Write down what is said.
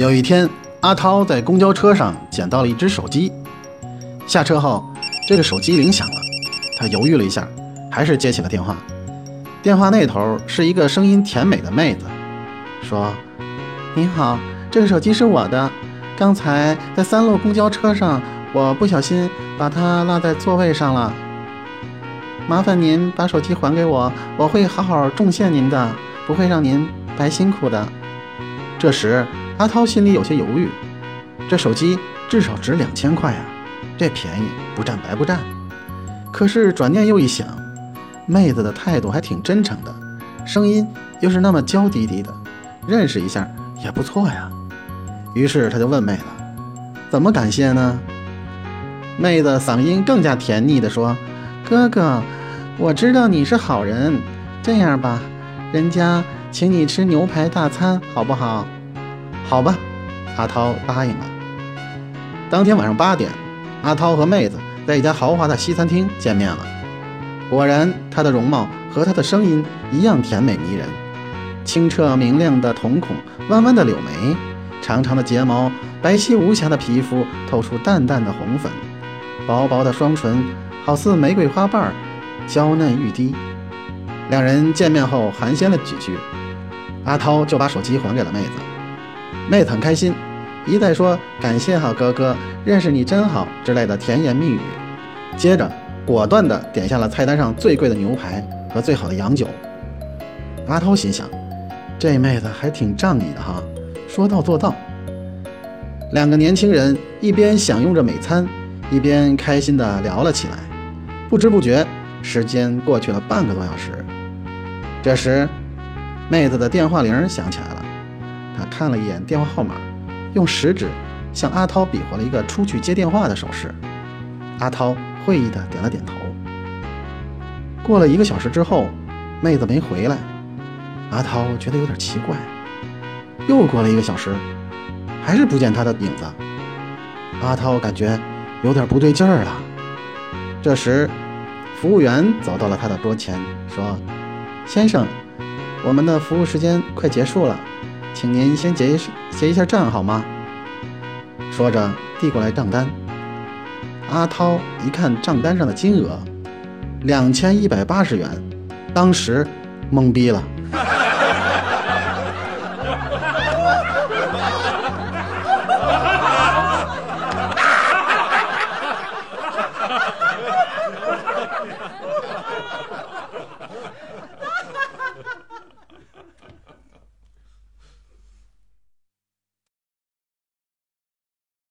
有一天，阿涛在公交车上捡到了一只手机。下车后，这个手机铃响了，他犹豫了一下，还是接起了电话。电话那头是一个声音甜美的妹子，说：“你好，这个手机是我的，刚才在三路公交车上，我不小心把它落在座位上了。麻烦您把手机还给我，我会好好重谢您的，不会让您白辛苦的。”这时，阿涛心里有些犹豫，这手机至少值两千块啊，这便宜不占白不占。可是转念又一想，妹子的态度还挺真诚的，声音又是那么娇滴滴的，认识一下也不错呀。于是他就问妹子：“怎么感谢呢？”妹子嗓音更加甜腻地说：“哥哥，我知道你是好人，这样吧，人家请你吃牛排大餐，好不好？”好吧，阿涛答应了。当天晚上八点，阿涛和妹子在一家豪华的西餐厅见面了。果然，她的容貌和她的声音一样甜美迷人，清澈明亮的瞳孔，弯弯的柳眉，长长的睫毛，白皙无瑕的皮肤透出淡淡的红粉，薄薄的双唇好似玫瑰花瓣，娇嫩欲滴。两人见面后寒暄了几句，阿涛就把手机还给了妹子。妹子很开心，一再说感谢好哥哥，认识你真好之类的甜言蜜语。接着果断地点下了菜单上最贵的牛排和最好的洋酒。阿涛心想，这妹子还挺仗义的哈，说到做到。两个年轻人一边享用着美餐，一边开心地聊了起来。不知不觉，时间过去了半个多小时。这时，妹子的电话铃响起来了。他看了一眼电话号码，用食指向阿涛比划了一个出去接电话的手势。阿涛会意的点了点头。过了一个小时之后，妹子没回来，阿涛觉得有点奇怪。又过了一个小时，还是不见她的影子。阿涛感觉有点不对劲儿了。这时，服务员走到了他的桌前，说：“先生，我们的服务时间快结束了。”请您先结一结一下账好吗？说着递过来账单。阿涛一看账单上的金额，两千一百八十元，当时懵逼了。